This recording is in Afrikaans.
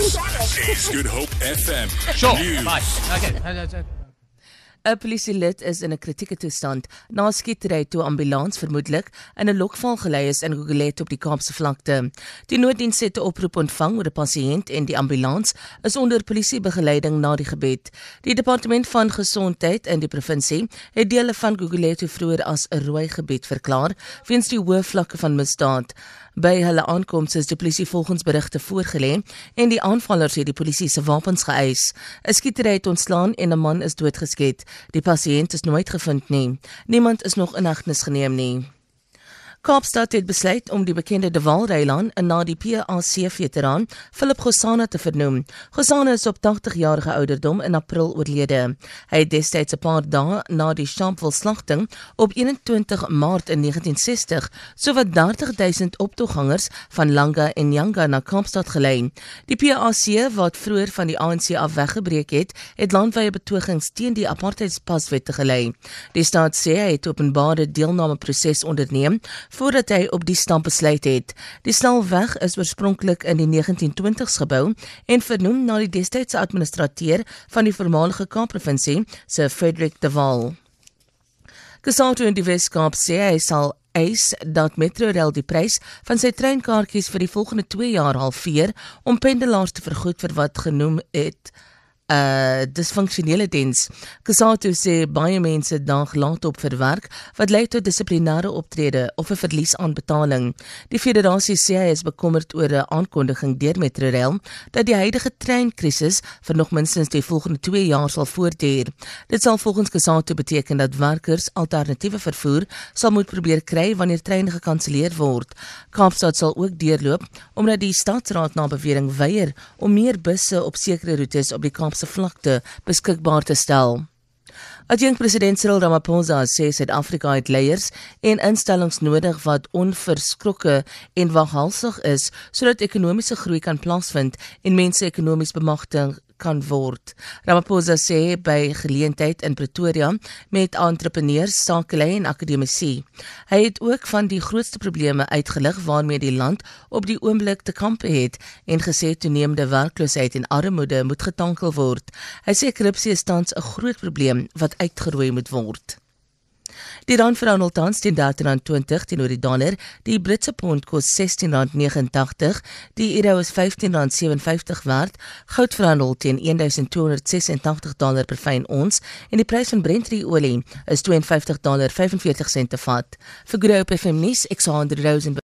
is Good Hope FM. Sure. News. Bye. Okay. 'n Polisielid is in 'n kritieke toestand na 'n skietery toe ambulans vermoedelik in 'n lokval gelei is in Gugulet op die Kaapse vlakte. Die nooddiens het 'n oproep ontvang oor 'n pasiënt en die ambulans is onder polisiebegeleiding na die gebed. Die departement van gesondheid in die provinsie het dele van Gugulet vroeër as 'n rooi gebied verklaar weens die hoë vlakke van misdaad. By hulle aankoms is die polisie volgens berigte voorgelê en die aanvallers het die polisie se wapens geëis. 'n Skietery het ontslaan en 'n man is doodgeskiet. Die pasiënt is nooit gevind nie. Niemand is nog in hegtenis geneem nie. Kaapstad het besluit om die bekende De Waal-Reiland na die PAC-veteraan Philip Gosana te vernoem. Gosana is op 80-jarige ouderdom in April oorlede. Hy het destyds 'n paar dae na die Sharpeville-slagting op 21 Maart in 1960 sowat 30000 optoggangers van Langa en Nyanga na Kaapstad gelei. Die PAC wat vroeër van die ANC af weggebreek het, het landwyse betogings teen die apartheidspaswet gelei. Die staat sê hy het openbare deelnameproses onderneem voordat hy op die stamp besluit het. Die snelweg is oorspronklik in die 1920s gebou en vernoem na die destydse administrateur van die voormalige Kaap-provinsie, Sir Frederick de Waal. Gesato in die Weskaap sê hy sal eis dat Metrorail die prys van sy treinkaartjies vir die volgende 2 jaar halveer om pendelaars te vergoed vir wat genoem het uh, disfunksionele diens. Kasato sê baie mense daag laat op vir werk wat lei tot dissiplinêre optrede of 'n verlies aan betaling. Die federasie sê hy is bekommerd oor 'n aankondiging deur Metrorail dat die huidige treinkrisis vir nog minstens die volgende 2 jaar sal voortduur. Dit sal volgens Kasato beteken dat werkers alternatiewe vervoer sal moet probeer kry wanneer treine gekanselleer word. Kaapstad sal ook deurloop omdat die stadsraad na bewering weier om meer busse op sekere roetes op die Kaap se vlakte beskikbaar te stel. Adjunk president Cyril Ramaphosa sê Suid-Afrika het leiers en instellings nodig wat onverskrokke en waghalsig is sodat ekonomiese groei kan plaasvind en mense ekonomies bemagtig kan word. Ramaphosa sê by geleentheid in Pretoria met entrepreneurs, sakelei en akademici. Hy het ook van die grootste probleme uitgelig waarmee die land op die oomblik te kampe het en gesê toenemende werkloosheid en armoede moet getankel word. Hy sê korrupsie is tans 'n groot probleem wat uitgeroei moet word. Die rand verhandel tans teen R20 teenoor die dollar. Die Britse pond kos R16.89. Die euro is R15.57 werd. Goud verhandel teen 1286 dollar per fyn ons en die prys van Brent olie is $52.45 per vat. Vir Groep FM nuus, Alexander Rosen